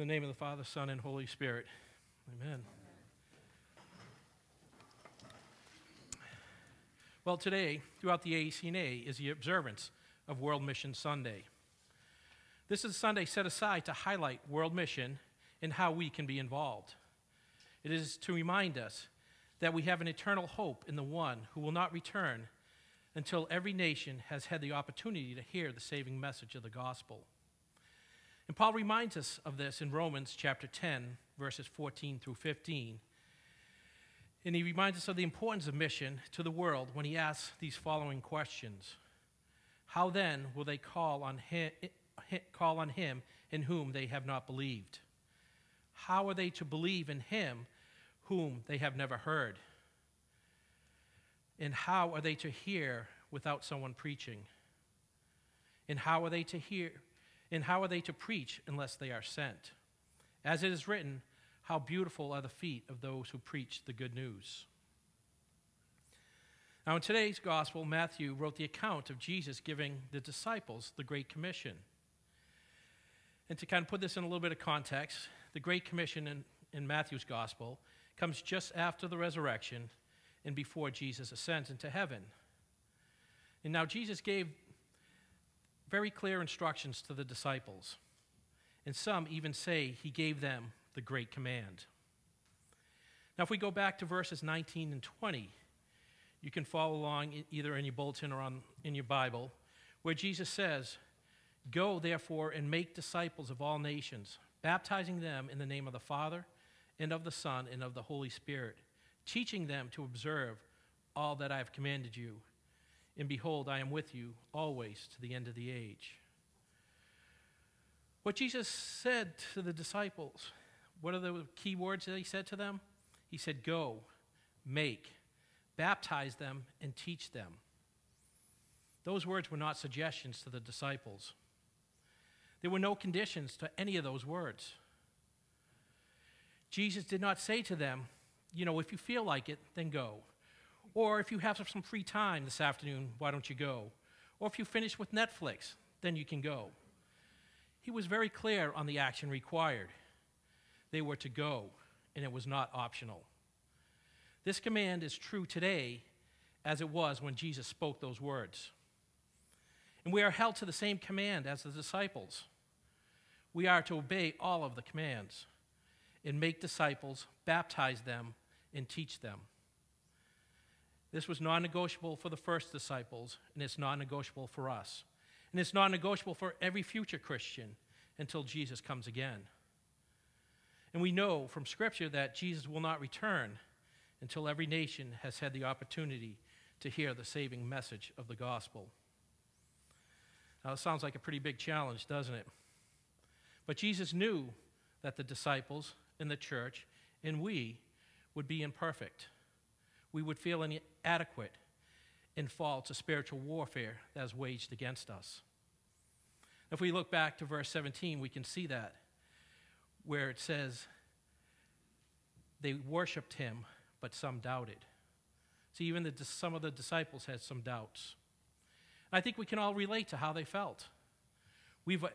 In the name of the Father, Son, and Holy Spirit. Amen. Well, today, throughout the ACNA, is the observance of World Mission Sunday. This is a Sunday set aside to highlight world mission and how we can be involved. It is to remind us that we have an eternal hope in the one who will not return until every nation has had the opportunity to hear the saving message of the gospel. And Paul reminds us of this in Romans chapter 10, verses 14 through 15. And he reminds us of the importance of mission to the world when he asks these following questions How then will they call on him, call on him in whom they have not believed? How are they to believe in him whom they have never heard? And how are they to hear without someone preaching? And how are they to hear? And how are they to preach unless they are sent? As it is written, how beautiful are the feet of those who preach the good news. Now, in today's gospel, Matthew wrote the account of Jesus giving the disciples the Great Commission. And to kind of put this in a little bit of context, the Great Commission in, in Matthew's gospel comes just after the resurrection and before Jesus ascends into heaven. And now Jesus gave very clear instructions to the disciples. And some even say he gave them the great command. Now, if we go back to verses 19 and 20, you can follow along either in your bulletin or on, in your Bible, where Jesus says, Go, therefore, and make disciples of all nations, baptizing them in the name of the Father, and of the Son, and of the Holy Spirit teaching them to observe all that I have commanded you. And behold, I am with you always to the end of the age. What Jesus said to the disciples, what are the key words that he said to them? He said, Go, make, baptize them, and teach them. Those words were not suggestions to the disciples. There were no conditions to any of those words. Jesus did not say to them, you know, if you feel like it, then go. Or if you have some free time this afternoon, why don't you go? Or if you finish with Netflix, then you can go. He was very clear on the action required. They were to go, and it was not optional. This command is true today as it was when Jesus spoke those words. And we are held to the same command as the disciples. We are to obey all of the commands and make disciples, baptize them, and teach them. This was non negotiable for the first disciples, and it's non negotiable for us. And it's non negotiable for every future Christian until Jesus comes again. And we know from Scripture that Jesus will not return until every nation has had the opportunity to hear the saving message of the gospel. Now, it sounds like a pretty big challenge, doesn't it? But Jesus knew that the disciples and the church and we would be imperfect. We would feel inadequate and fall to spiritual warfare that is waged against us. If we look back to verse 17, we can see that, where it says, They worshiped him, but some doubted. See, even the, some of the disciples had some doubts. I think we can all relate to how they felt. We've uh,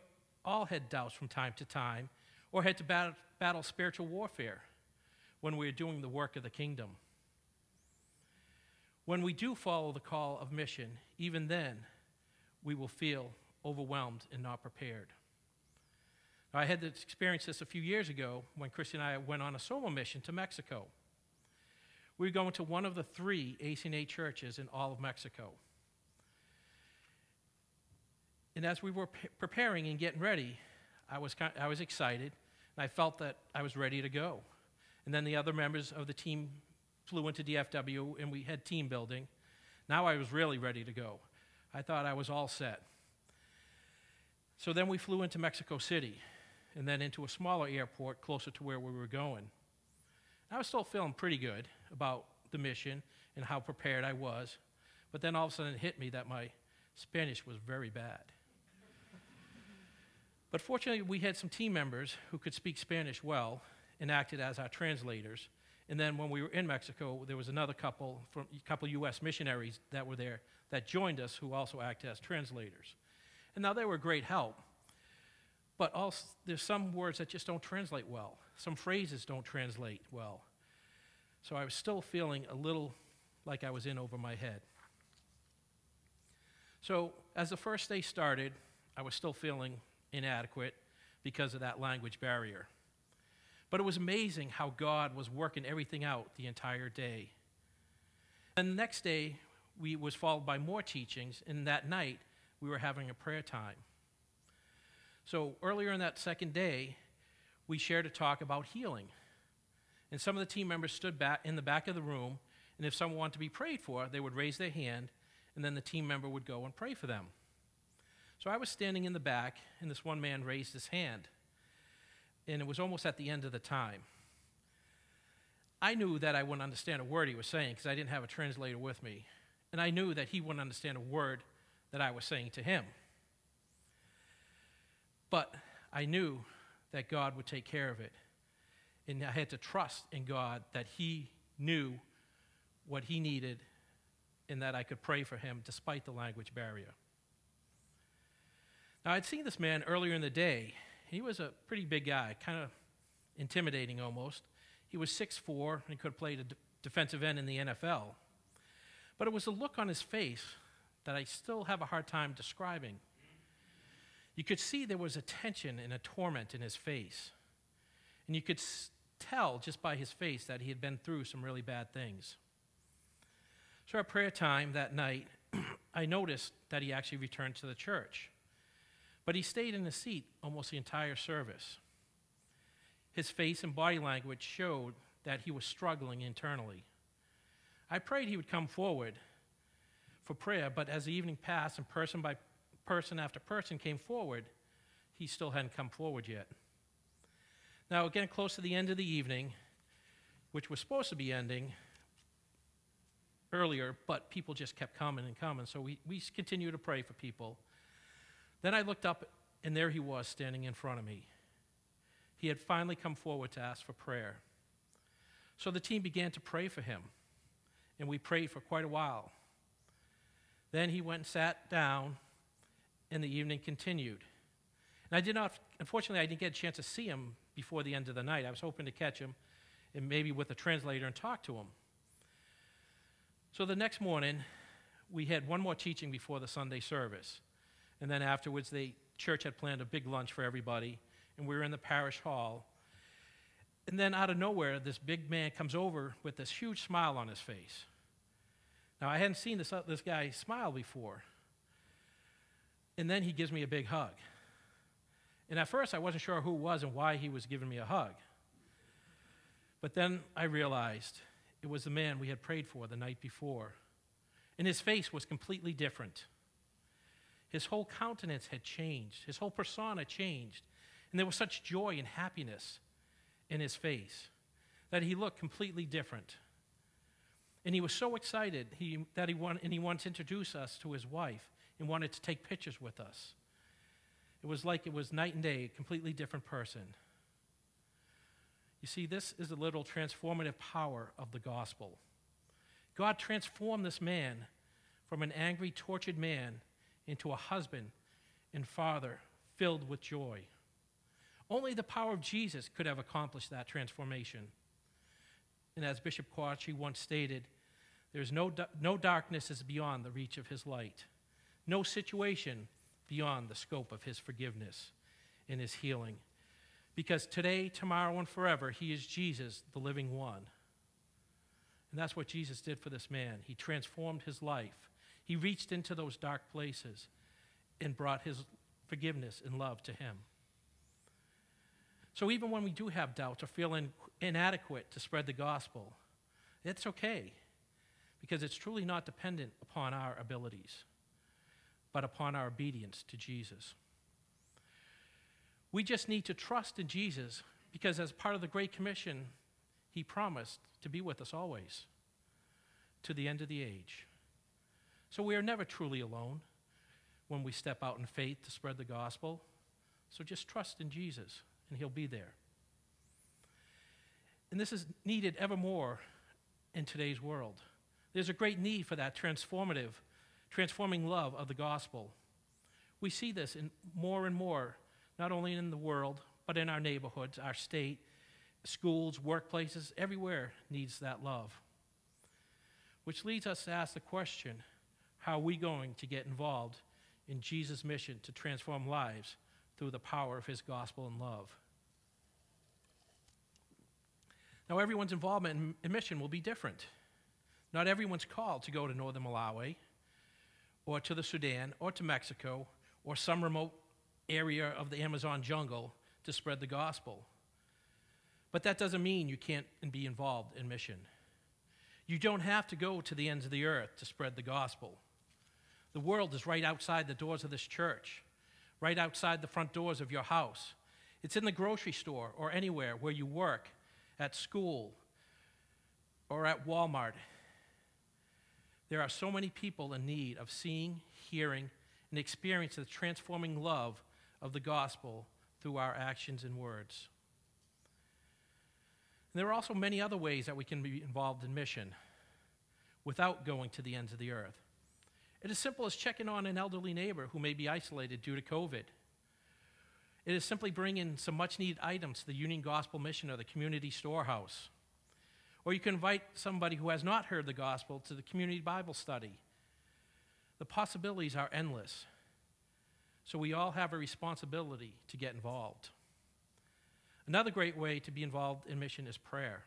all had doubts from time to time or had to battle, battle spiritual warfare when we are doing the work of the kingdom. When we do follow the call of mission, even then, we will feel overwhelmed and not prepared. Now, I had to experience this a few years ago when Christy and I went on a solo mission to Mexico. We were going to one of the three ACNA churches in all of Mexico. And as we were preparing and getting ready, I was, I was excited, and I felt that I was ready to go. And then the other members of the team flew into DFW and we had team building. Now I was really ready to go. I thought I was all set. So then we flew into Mexico City and then into a smaller airport closer to where we were going. I was still feeling pretty good about the mission and how prepared I was, but then all of a sudden it hit me that my Spanish was very bad. but fortunately, we had some team members who could speak Spanish well, and acted as our translators. And then when we were in Mexico, there was another couple from a couple U.S. missionaries that were there that joined us who also acted as translators. And now they were great help. But also, there's some words that just don't translate well. Some phrases don't translate well. So I was still feeling a little like I was in over my head. So as the first day started, I was still feeling inadequate because of that language barrier. But it was amazing how God was working everything out the entire day. And the next day, we was followed by more teachings, and that night we were having a prayer time. So earlier in that second day, we shared a talk about healing. And some of the team members stood back in the back of the room, and if someone wanted to be prayed for, they would raise their hand, and then the team member would go and pray for them. So I was standing in the back, and this one man raised his hand. And it was almost at the end of the time. I knew that I wouldn't understand a word he was saying because I didn't have a translator with me. And I knew that he wouldn't understand a word that I was saying to him. But I knew that God would take care of it. And I had to trust in God that He knew what He needed and that I could pray for him despite the language barrier. Now, I'd seen this man earlier in the day. He was a pretty big guy, kind of intimidating almost. He was 6'4 and could have played a defensive end in the NFL. But it was a look on his face that I still have a hard time describing. You could see there was a tension and a torment in his face. And you could tell just by his face that he had been through some really bad things. So, at prayer time that night, I noticed that he actually returned to the church. But he stayed in his seat almost the entire service. His face and body language showed that he was struggling internally. I prayed he would come forward for prayer, but as the evening passed and person by person after person came forward, he still hadn't come forward yet. Now, again, close to the end of the evening, which was supposed to be ending earlier, but people just kept coming and coming, so we, we continued to pray for people. Then I looked up, and there he was standing in front of me. He had finally come forward to ask for prayer. So the team began to pray for him, and we prayed for quite a while. Then he went and sat down and the evening continued. And I did not, unfortunately, I didn't get a chance to see him before the end of the night. I was hoping to catch him and maybe with a translator and talk to him. So the next morning, we had one more teaching before the Sunday service. And then afterwards, the church had planned a big lunch for everybody, and we were in the parish hall. And then out of nowhere, this big man comes over with this huge smile on his face. Now, I hadn't seen this, uh, this guy smile before. And then he gives me a big hug. And at first, I wasn't sure who it was and why he was giving me a hug. But then I realized it was the man we had prayed for the night before. And his face was completely different. His whole countenance had changed, his whole persona changed. And there was such joy and happiness in his face that he looked completely different. And he was so excited he, that he, want, and he wanted to introduce us to his wife and wanted to take pictures with us. It was like it was night and day, a completely different person. You see, this is the little transformative power of the gospel. God transformed this man from an angry, tortured man into a husband and father filled with joy. Only the power of Jesus could have accomplished that transformation. And as Bishop Kwashi once stated, there's no, no darkness is beyond the reach of his light no situation beyond the scope of his forgiveness and his healing. Because today, tomorrow, and forever, he is Jesus, the living one. And that's what Jesus did for this man. He transformed his life. He reached into those dark places and brought his forgiveness and love to him. So even when we do have doubts or feel inadequate to spread the gospel, it's okay because it's truly not dependent upon our abilities but upon our obedience to Jesus. We just need to trust in Jesus because, as part of the Great Commission, He promised to be with us always to the end of the age. So we are never truly alone when we step out in faith to spread the gospel. So just trust in Jesus, and He'll be there. And this is needed ever more in today's world. There's a great need for that transformative transforming love of the gospel. We see this in more and more not only in the world, but in our neighborhoods, our state, schools, workplaces, everywhere needs that love. Which leads us to ask the question how are we going to get involved in Jesus' mission to transform lives through the power of his gospel and love? Now, everyone's involvement in mission will be different. Not everyone's called to go to northern Malawi or to the Sudan or to Mexico or some remote area of the Amazon jungle to spread the gospel. But that doesn't mean you can't be involved in mission. You don't have to go to the ends of the earth to spread the gospel. The world is right outside the doors of this church, right outside the front doors of your house. It's in the grocery store or anywhere where you work, at school, or at Walmart. There are so many people in need of seeing, hearing, and experiencing the transforming love of the gospel through our actions and words. And there are also many other ways that we can be involved in mission without going to the ends of the earth. It is simple as checking on an elderly neighbor who may be isolated due to COVID. It is simply bringing some much needed items to the Union Gospel Mission or the community storehouse. Or you can invite somebody who has not heard the gospel to the community Bible study. The possibilities are endless. So we all have a responsibility to get involved. Another great way to be involved in mission is prayer.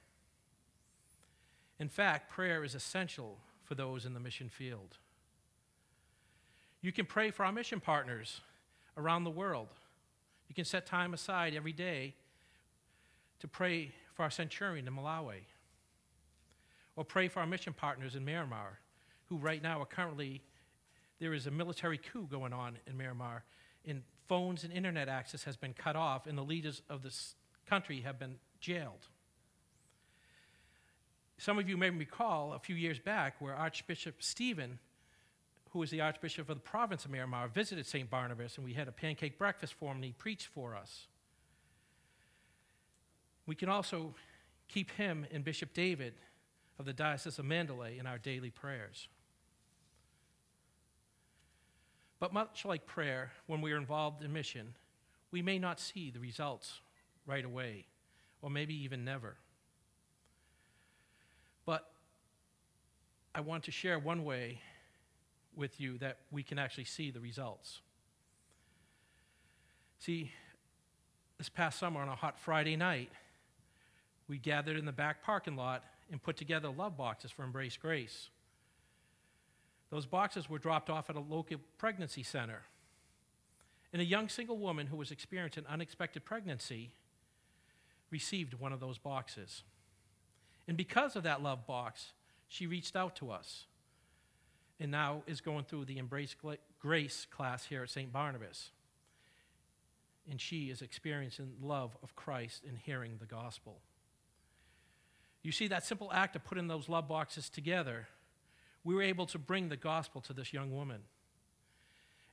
In fact, prayer is essential for those in the mission field. You can pray for our mission partners around the world. You can set time aside every day to pray for our centurion in Malawi. Or pray for our mission partners in Myanmar, who right now are currently, there is a military coup going on in Myanmar, and phones and internet access has been cut off, and the leaders of this country have been jailed. Some of you may recall a few years back where Archbishop Stephen, who was the Archbishop of the province of Myanmar, visited St. Barnabas and we had a pancake breakfast for him and he preached for us. We can also keep him and Bishop David of the Diocese of Mandalay in our daily prayers. But much like prayer, when we are involved in mission, we may not see the results right away, or maybe even never. But I want to share one way with you that we can actually see the results. See, this past summer on a hot Friday night, we gathered in the back parking lot and put together love boxes for Embrace Grace. Those boxes were dropped off at a local pregnancy center. And a young single woman who was experiencing an unexpected pregnancy received one of those boxes. And because of that love box, she reached out to us and now is going through the Embrace Grace class here at St. Barnabas. And she is experiencing love of Christ and hearing the gospel. You see, that simple act of putting those love boxes together, we were able to bring the gospel to this young woman.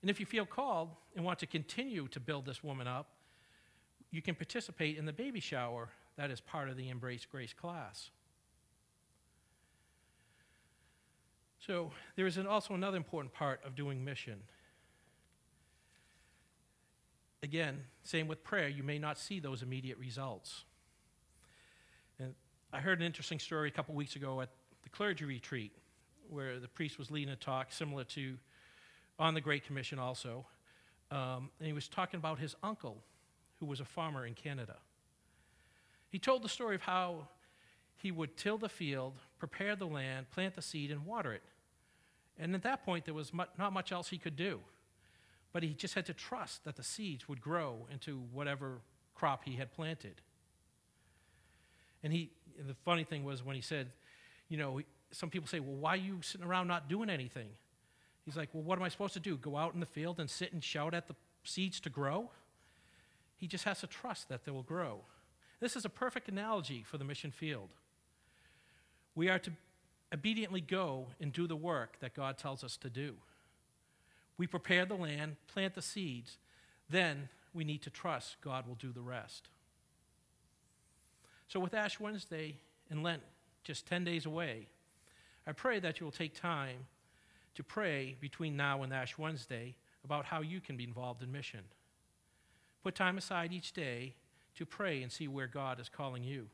And if you feel called and want to continue to build this woman up, you can participate in the baby shower that is part of the Embrace Grace class. So, there is an, also another important part of doing mission. Again, same with prayer, you may not see those immediate results. And I heard an interesting story a couple weeks ago at the clergy retreat where the priest was leading a talk similar to on the Great Commission also. Um, and he was talking about his uncle who was a farmer in Canada. He told the story of how he would till the field, prepare the land, plant the seed, and water it. And at that point, there was not much else he could do. But he just had to trust that the seeds would grow into whatever crop he had planted. And he, the funny thing was when he said, you know, some people say, well, why are you sitting around not doing anything? He's like, well, what am I supposed to do? Go out in the field and sit and shout at the seeds to grow? He just has to trust that they will grow. This is a perfect analogy for the mission field. We are to obediently go and do the work that God tells us to do. We prepare the land, plant the seeds, then we need to trust God will do the rest. So, with Ash Wednesday and Lent just 10 days away, I pray that you will take time to pray between now and Ash Wednesday about how you can be involved in mission. Put time aside each day to pray and see where God is calling you.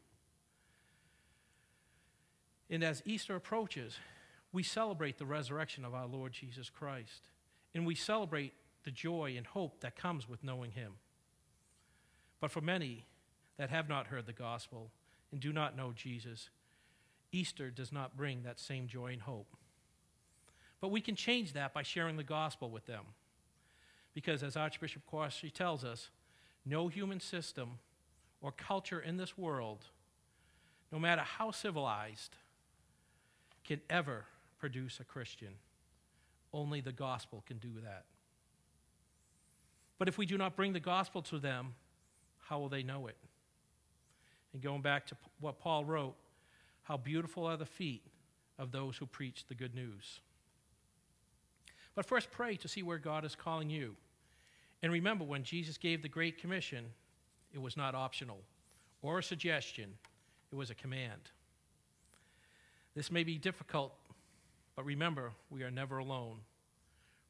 And as Easter approaches, we celebrate the resurrection of our Lord Jesus Christ. And we celebrate the joy and hope that comes with knowing Him. But for many that have not heard the gospel and do not know Jesus, Easter does not bring that same joy and hope. But we can change that by sharing the gospel with them. Because as Archbishop Corsi tells us, no human system or culture in this world, no matter how civilized, can ever produce a Christian. Only the gospel can do that. But if we do not bring the gospel to them, how will they know it? And going back to what Paul wrote, how beautiful are the feet of those who preach the good news. But first, pray to see where God is calling you. And remember, when Jesus gave the Great Commission, it was not optional or a suggestion, it was a command. This may be difficult, but remember, we are never alone.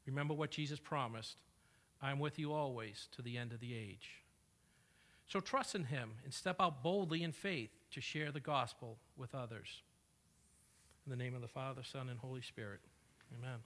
Remember what Jesus promised I am with you always to the end of the age. So trust in Him and step out boldly in faith to share the gospel with others. In the name of the Father, Son, and Holy Spirit, amen.